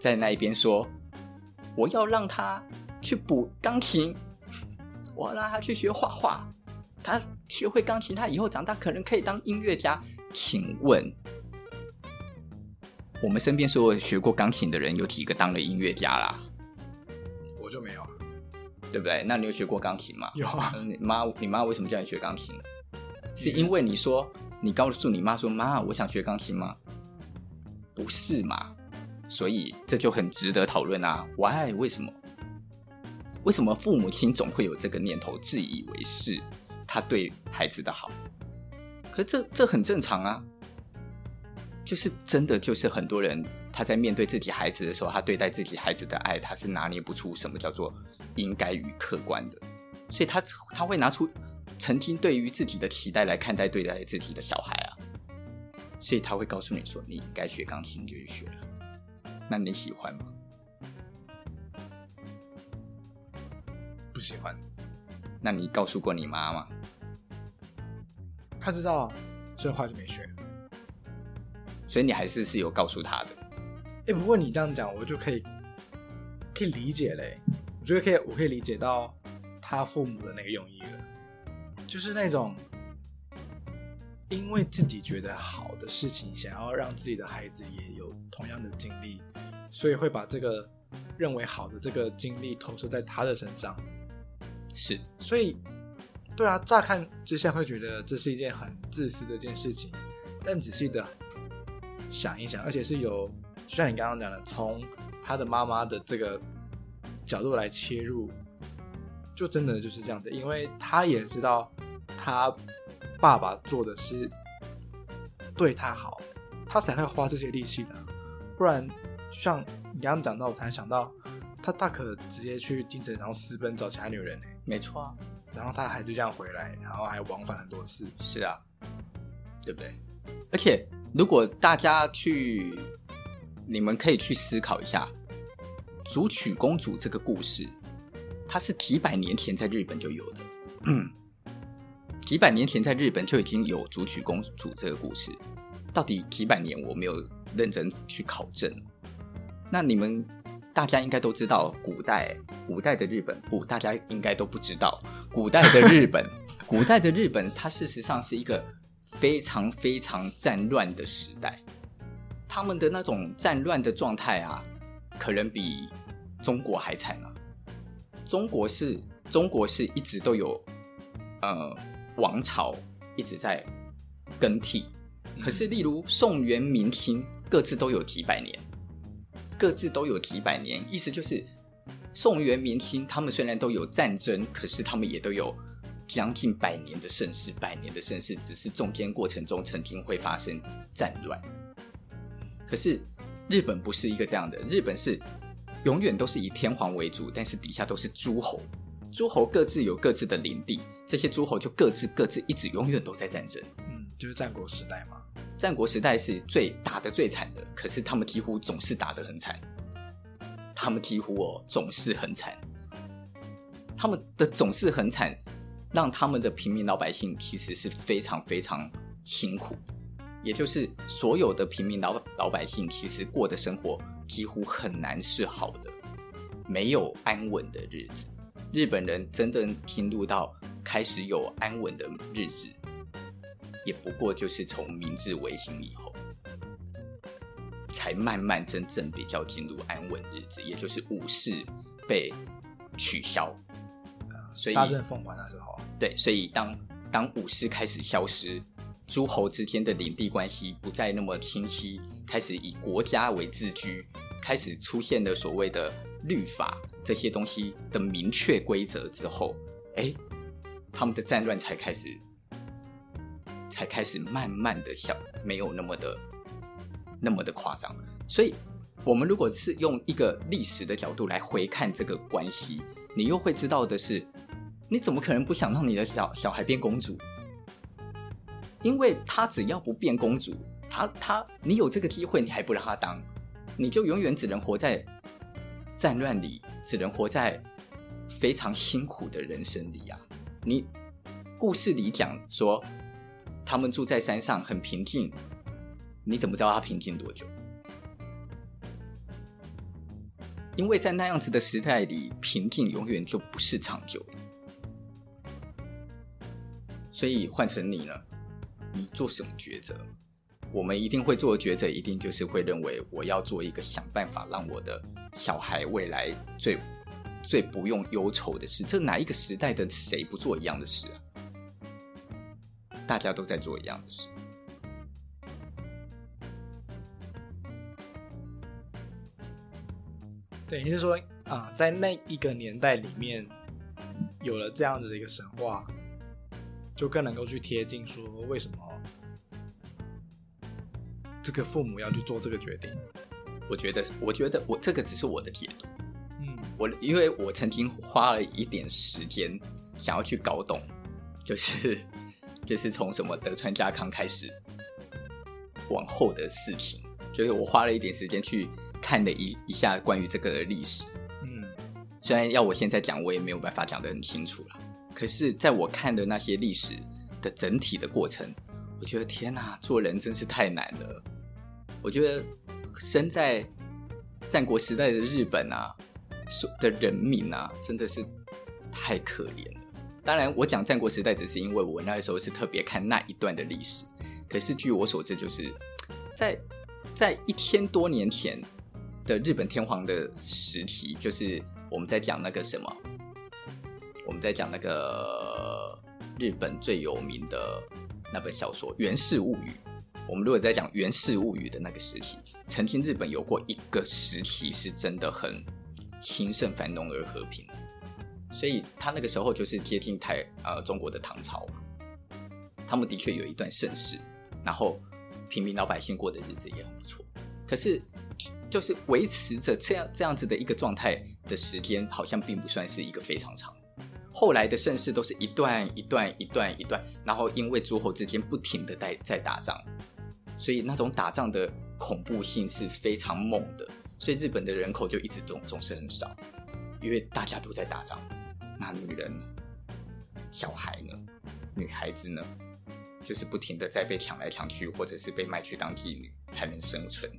在那一边说：“我要让他去补钢琴，我要让他去学画画，他学会钢琴，他以后长大可能可以当音乐家。”请问，我们身边所有学过钢琴的人，有几个当了音乐家啦？我就没有。对不对？那你有学过钢琴吗？有啊。你妈，你妈为什么叫你学钢琴？是因为你说，你告诉你妈说，妈，我想学钢琴吗？不是嘛？所以这就很值得讨论啊！Why？为什么？为什么父母亲总会有这个念头，自以为是他对孩子的好？可这这很正常啊！就是真的，就是很多人他在面对自己孩子的时候，他对待自己孩子的爱，他是拿捏不出什么叫做应该与客观的，所以他他会拿出曾经对于自己的期待来看待对待自己的小孩啊，所以他会告诉你说，你应该学钢琴就去学了，那你喜欢吗？不喜欢，那你告诉过你妈吗？他知道，所以话就没学。所以你还是是有告诉他的。哎、欸，不过你这样讲，我就可以可以理解嘞。我觉得可以，我可以理解到他父母的那个用意了，就是那种因为自己觉得好的事情，想要让自己的孩子也有同样的经历，所以会把这个认为好的这个经历投射在他的身上。是，所以，对啊，乍看之下会觉得这是一件很自私的一件事情，但仔细的想一想，而且是有，就像你刚刚讲的，从他的妈妈的这个角度来切入，就真的就是这样的，因为他也知道他爸爸做的是对他好，他才会花这些力气的，不然，像你刚刚讲到，我才想到。他大可直接去京城，然后私奔找其他女人呢？没错啊，然后他还就这样回来，然后还往返很多次。是啊，对不对？而且如果大家去，你们可以去思考一下，竹取公主这个故事，它是几百年前在日本就有的。[CLEARS THROAT] 几百年前在日本就已经有竹取公主这个故事，到底几百年我没有认真去考证。那你们？大家应该都知道，古代古代的日本不，大家应该都不知道，古代的日本，古代的日本，它事实上是一个非常非常战乱的时代，他们的那种战乱的状态啊，可能比中国还惨啊。中国是中国是一直都有呃王朝一直在更替，可是例如宋元明清各自都有几百年。各自都有几百年，意思就是宋元明清，他们虽然都有战争，可是他们也都有将近百年的盛世。百年的盛世，只是中间过程中曾经会发生战乱。可是日本不是一个这样的，日本是永远都是以天皇为主，但是底下都是诸侯，诸侯各自有各自的领地，这些诸侯就各自各自一直永远都在战争。嗯，就是战国时代嘛。战国时代是最打得最惨的，可是他们几乎总是打得很惨。他们几乎哦总是很惨，他们的总是很惨，让他们的平民老百姓其实是非常非常辛苦。也就是所有的平民老老百姓其实过的生活几乎很难是好的，没有安稳的日子。日本人真正进入到开始有安稳的日子。也不过就是从明治维新以后，才慢慢真正比较进入安稳日子，也就是武士被取消，所以大政奉还那时候，对，所以当当武士开始消失，诸侯之间的领地关系不再那么清晰，开始以国家为自居，开始出现了所谓的律法这些东西的明确规则之后，哎，他们的战乱才开始。才开始慢慢的消，没有那么的那么的夸张。所以，我们如果是用一个历史的角度来回看这个关系，你又会知道的是，你怎么可能不想让你的小小孩变公主？因为他只要不变公主，他他你有这个机会，你还不让他当，你就永远只能活在战乱里，只能活在非常辛苦的人生里啊！你故事里讲说。他们住在山上，很平静。你怎么知道他平静多久？因为在那样子的时代里，平静永远就不是长久的。所以换成你呢？你做什么抉择？我们一定会做的抉择，一定就是会认为我要做一个想办法让我的小孩未来最最不用忧愁的事。这哪一个时代的谁不做一样的事啊？大家都在做一样的事，等于是说啊、呃，在那一个年代里面，有了这样子的一个神话，就更能够去贴近说为什么这个父母要去做这个决定。我觉得，我觉得我这个只是我的解读。嗯，我因为我曾经花了一点时间想要去搞懂，就是 [LAUGHS] 就是从什么德川家康开始往后的事情，就是我花了一点时间去看了一一下关于这个的历史。嗯，虽然要我现在讲，我也没有办法讲得很清楚了。可是，在我看的那些历史的整体的过程，我觉得天哪，做人真是太难了。我觉得。生在战国时代的日本啊，的人民啊，真的是太可怜了。当然，我讲战国时代只是因为我那时候是特别看那一段的历史。可是据我所知，就是在在一千多年前的日本天皇的时期，就是我们在讲那个什么，我们在讲那个日本最有名的那本小说《源氏物语》。我们如果在讲《源氏物语》的那个时期。曾经日本有过一个时期是真的很兴盛繁荣而和平，所以他那个时候就是接近台呃中国的唐朝，他们的确有一段盛世，然后平民老百姓过的日子也很不错。可是就是维持着这样这样子的一个状态的时间，好像并不算是一个非常长。后来的盛世都是一段一段一段一段，然后因为诸侯之间不停的在在打仗，所以那种打仗的。恐怖性是非常猛的，所以日本的人口就一直总总是很少，因为大家都在打仗。那女人？小孩呢？女孩子呢？就是不停的在被抢来抢去，或者是被卖去当妓女才能生存，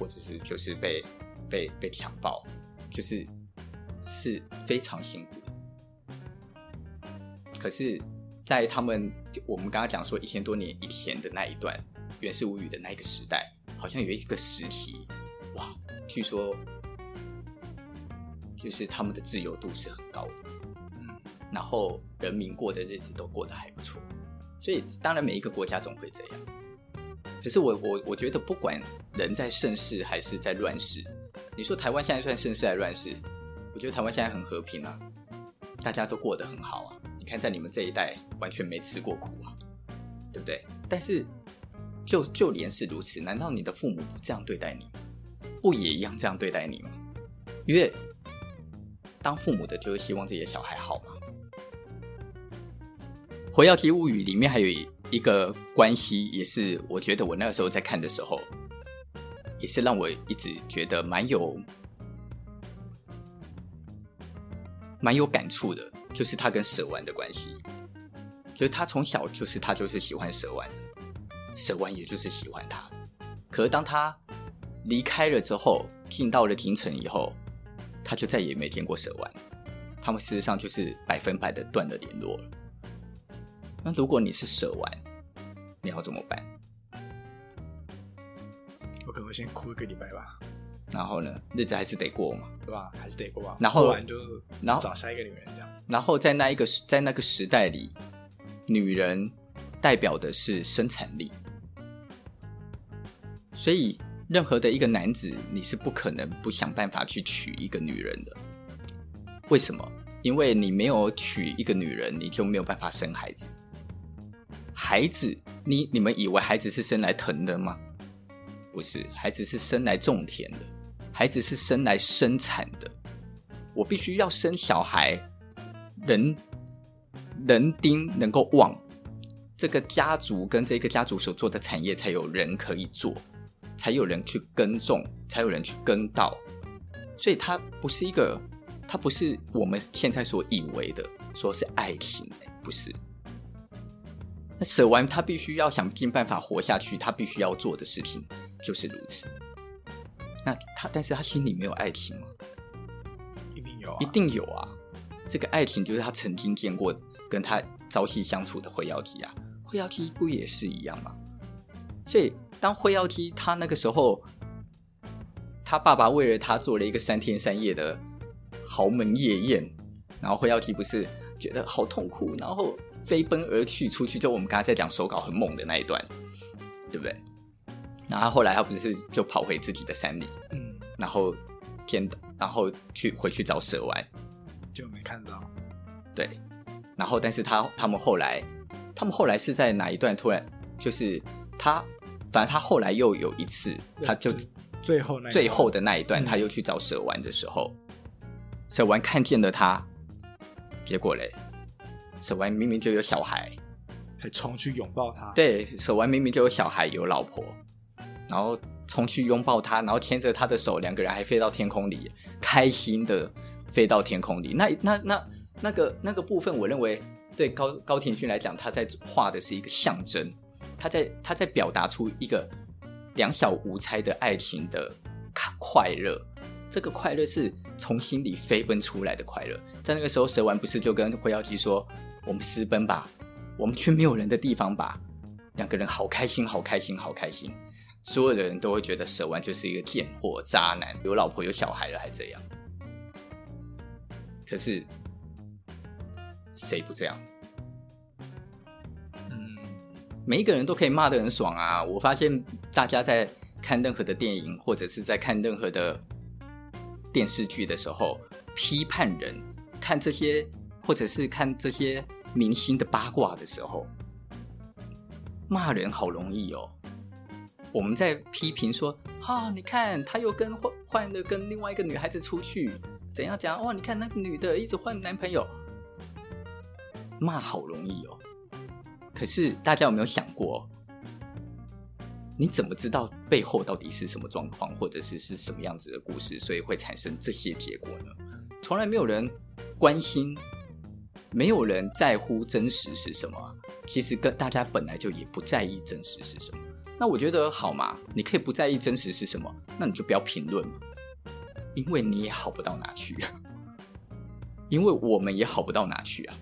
或者是就是被被被强暴，就是是非常辛苦的。可是，在他们我们刚刚讲说一千多年以前的那一段《源氏物语》的那个时代。好像有一个时期，哇，据说就是他们的自由度是很高的，嗯，然后人民过的日子都过得还不错，所以当然每一个国家总会这样。可是我我我觉得不管人在盛世还是在乱世，你说台湾现在算盛世还是乱世？我觉得台湾现在很和平啊，大家都过得很好啊。你看在你们这一代完全没吃过苦啊，对不对？但是。就就连是如此，难道你的父母不这样对待你，不也一样这样对待你吗？因为当父母的就是希望自己的小孩好嘛。《辉耀姬物语》里面还有一个关系，也是我觉得我那个时候在看的时候，也是让我一直觉得蛮有蛮有感触的，就是他跟蛇丸的关系，就是他从小就是他就是喜欢蛇丸的。蛇丸也就是喜欢他，可是当他离开了之后，进到了京城以后，他就再也没见过蛇丸。他们事实上就是百分百的断了联络了。那如果你是蛇丸，你要怎么办？我可能会先哭一个礼拜吧。然后呢，日子还是得过嘛，对吧？还是得过吧。然后就然后找下一个女人这样。然后在那一个在那个时代里，女人代表的是生产力。所以，任何的一个男子，你是不可能不想办法去娶一个女人的。为什么？因为你没有娶一个女人，你就没有办法生孩子。孩子，你你们以为孩子是生来疼的吗？不是，孩子是生来种田的，孩子是生来生产的。我必须要生小孩，人人丁能够旺，这个家族跟这个家族所做的产业才有人可以做。才有人去耕种，才有人去耕稻，所以它不是一个，它不是我们现在所以为的，说是爱情，不是。那舍完他必须要想尽办法活下去，他必须要做的事情就是如此。那他，但是他心里没有爱情吗？一定有啊，一定有啊。这个爱情就是他曾经见过跟他朝夕相处的灰妖姬啊，灰妖姬不也是一样吗？所以。当灰妖姬他那个时候，他爸爸为了他做了一个三天三夜的豪门夜宴，然后灰妖姬不是觉得好痛苦，然后飞奔而去出去，就我们刚才在讲手稿很猛的那一段，对不对？然后后来他不是就跑回自己的山里，嗯，然后天然后去回去找蛇丸，就没看到。对，然后但是他他们后来，他们后来是在哪一段突然就是他，反正他后来又有一次，他就最后那最后的那一段，他又去找蛇丸的时候，嗯、蛇丸看见了他，结果嘞，蛇丸明明就有小孩。还冲去拥抱他，对，手腕明明就有小孩有老婆，然后冲去拥抱他，然后牵着他的手，两个人还飞到天空里，开心的飞到天空里。那那那那个那个部分，我认为对高高田勋来讲，他在画的是一个象征，他在他在表达出一个两小无猜的爱情的快乐，这个快乐是从心里飞奔出来的快乐。在那个时候，蛇丸不是就跟灰妖姬说：“我们私奔吧。”我们去没有人的地方吧，两个人好开心，好开心，好开心。所有的人都会觉得蛇丸就是一个贱货、渣男，有老婆有小孩了还这样。可是谁不这样？嗯，每一个人都可以骂得很爽啊！我发现大家在看任何的电影或者是在看任何的电视剧的时候，批判人看这些，或者是看这些。明星的八卦的时候，骂人好容易哦。我们在批评说：“哈、你看他又跟换换了跟另外一个女孩子出去，怎样讲？哇，你看那个女的一直换男朋友，骂好容易哦。可是大家有没有想过，你怎么知道背后到底是什么状况，或者是是什么样子的故事，所以会产生这些结果呢？从来没有人关心。”没有人在乎真实是什么，其实跟大家本来就也不在意真实是什么。那我觉得好嘛，你可以不在意真实是什么，那你就不要评论嘛，因为你也好不到哪去啊，因为我们也好不到哪去啊。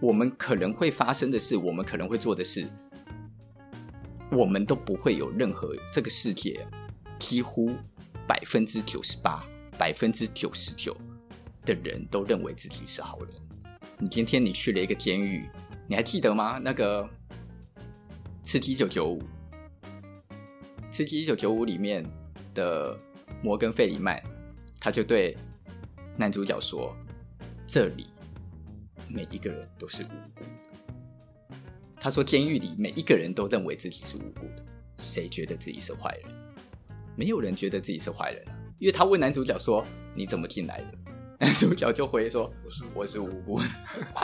我们可能会发生的事，我们可能会做的事，我们都不会有任何这个世界几乎百分之九十八、百分之九十九的人都认为自己是好人。你今天你去了一个监狱，你还记得吗？那个《刺激一九九五》，《刺激一九九五》里面的摩根·费里曼，他就对男主角说：“这里每一个人都是无辜的。”他说：“监狱里每一个人都认为自己是无辜的，谁觉得自己是坏人？没有人觉得自己是坏人啊，因为他问男主角说：‘你怎么进来的？’”男主角就回说：“我是我是无辜的。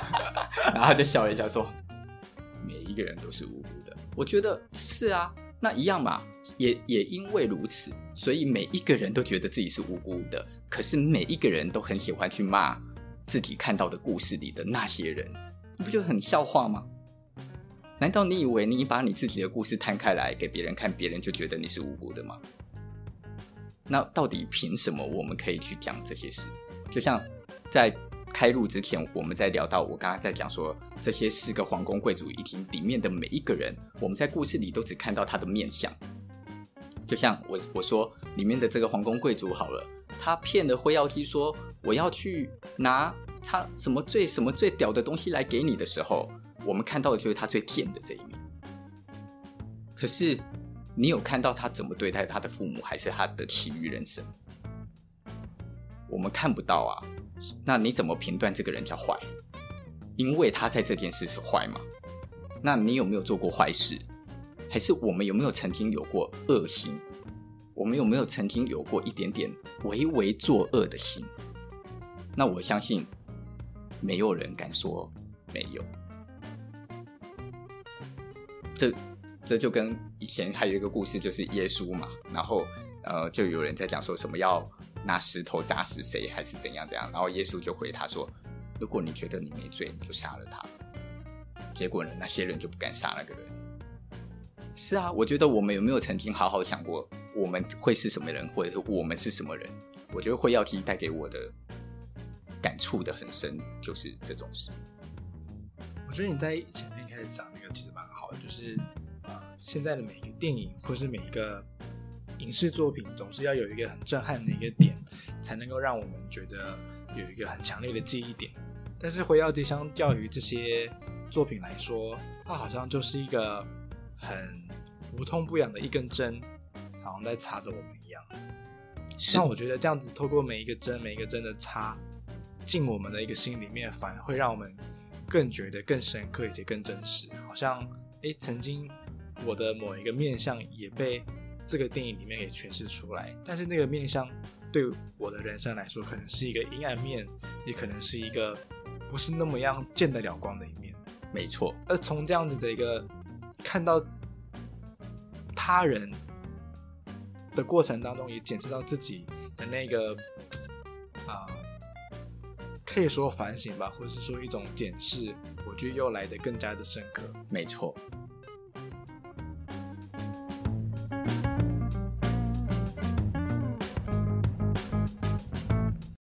[LAUGHS] ”然后他就笑了一下说：“每一个人都是无辜的。”我觉得是啊，那一样嘛。也也因为如此，所以每一个人都觉得自己是无辜的。可是每一个人都很喜欢去骂自己看到的故事里的那些人，你不觉得很笑话吗？难道你以为你把你自己的故事摊开来给别人看，别人就觉得你是无辜的吗？那到底凭什么我们可以去讲这些事？就像在开录之前，我们在聊到我刚刚在讲说，这些四个皇宫贵族以及里面的每一个人，我们在故事里都只看到他的面相。就像我我说里面的这个皇宫贵族好了，他骗了辉耀姬说我要去拿他什么最什么最屌的东西来给你的时候，我们看到的就是他最贱的这一面。可是你有看到他怎么对待他的父母，还是他的其余人生？我们看不到啊，那你怎么评断这个人叫坏？因为他在这件事是坏吗？那你有没有做过坏事？还是我们有没有曾经有过恶心？我们有没有曾经有过一点点微微作恶的心？那我相信没有人敢说没有。这这就跟以前还有一个故事，就是耶稣嘛，然后呃，就有人在讲说什么要。拿石头砸死谁，还是怎样怎样？然后耶稣就回他说：“如果你觉得你没罪，你就杀了他。”结果呢，那些人就不敢杀那个人。是啊，我觉得我们有没有曾经好好想过，我们会是什么人，或者是我们是什么人？我觉得会要提带给我的感触的很深，就是这种事。我觉得你在前面开始讲那个其实蛮好的，就是啊、现在的每一个电影，或是每一个。影视作品总是要有一个很震撼的一个点，才能够让我们觉得有一个很强烈的记忆点。但是《辉耀姬》相较于这些作品来说，它好像就是一个很不痛不痒的一根针，好像在插着我们一样。像我觉得这样子透过每一个针每一个针的插进我们的一个心里面，反而会让我们更觉得更深刻，而且更真实。好像诶，曾经我的某一个面相也被这个电影里面给诠释出来，但是那个面相对我的人生来说，可能是一个阴暗面，也可能是一个不是那么样见得了光的一面。没错。而从这样子的一个看到他人的过程当中，也检视到自己的那个啊、呃，可以说反省吧，或者是说一种检视，我觉得又来得更加的深刻。没错。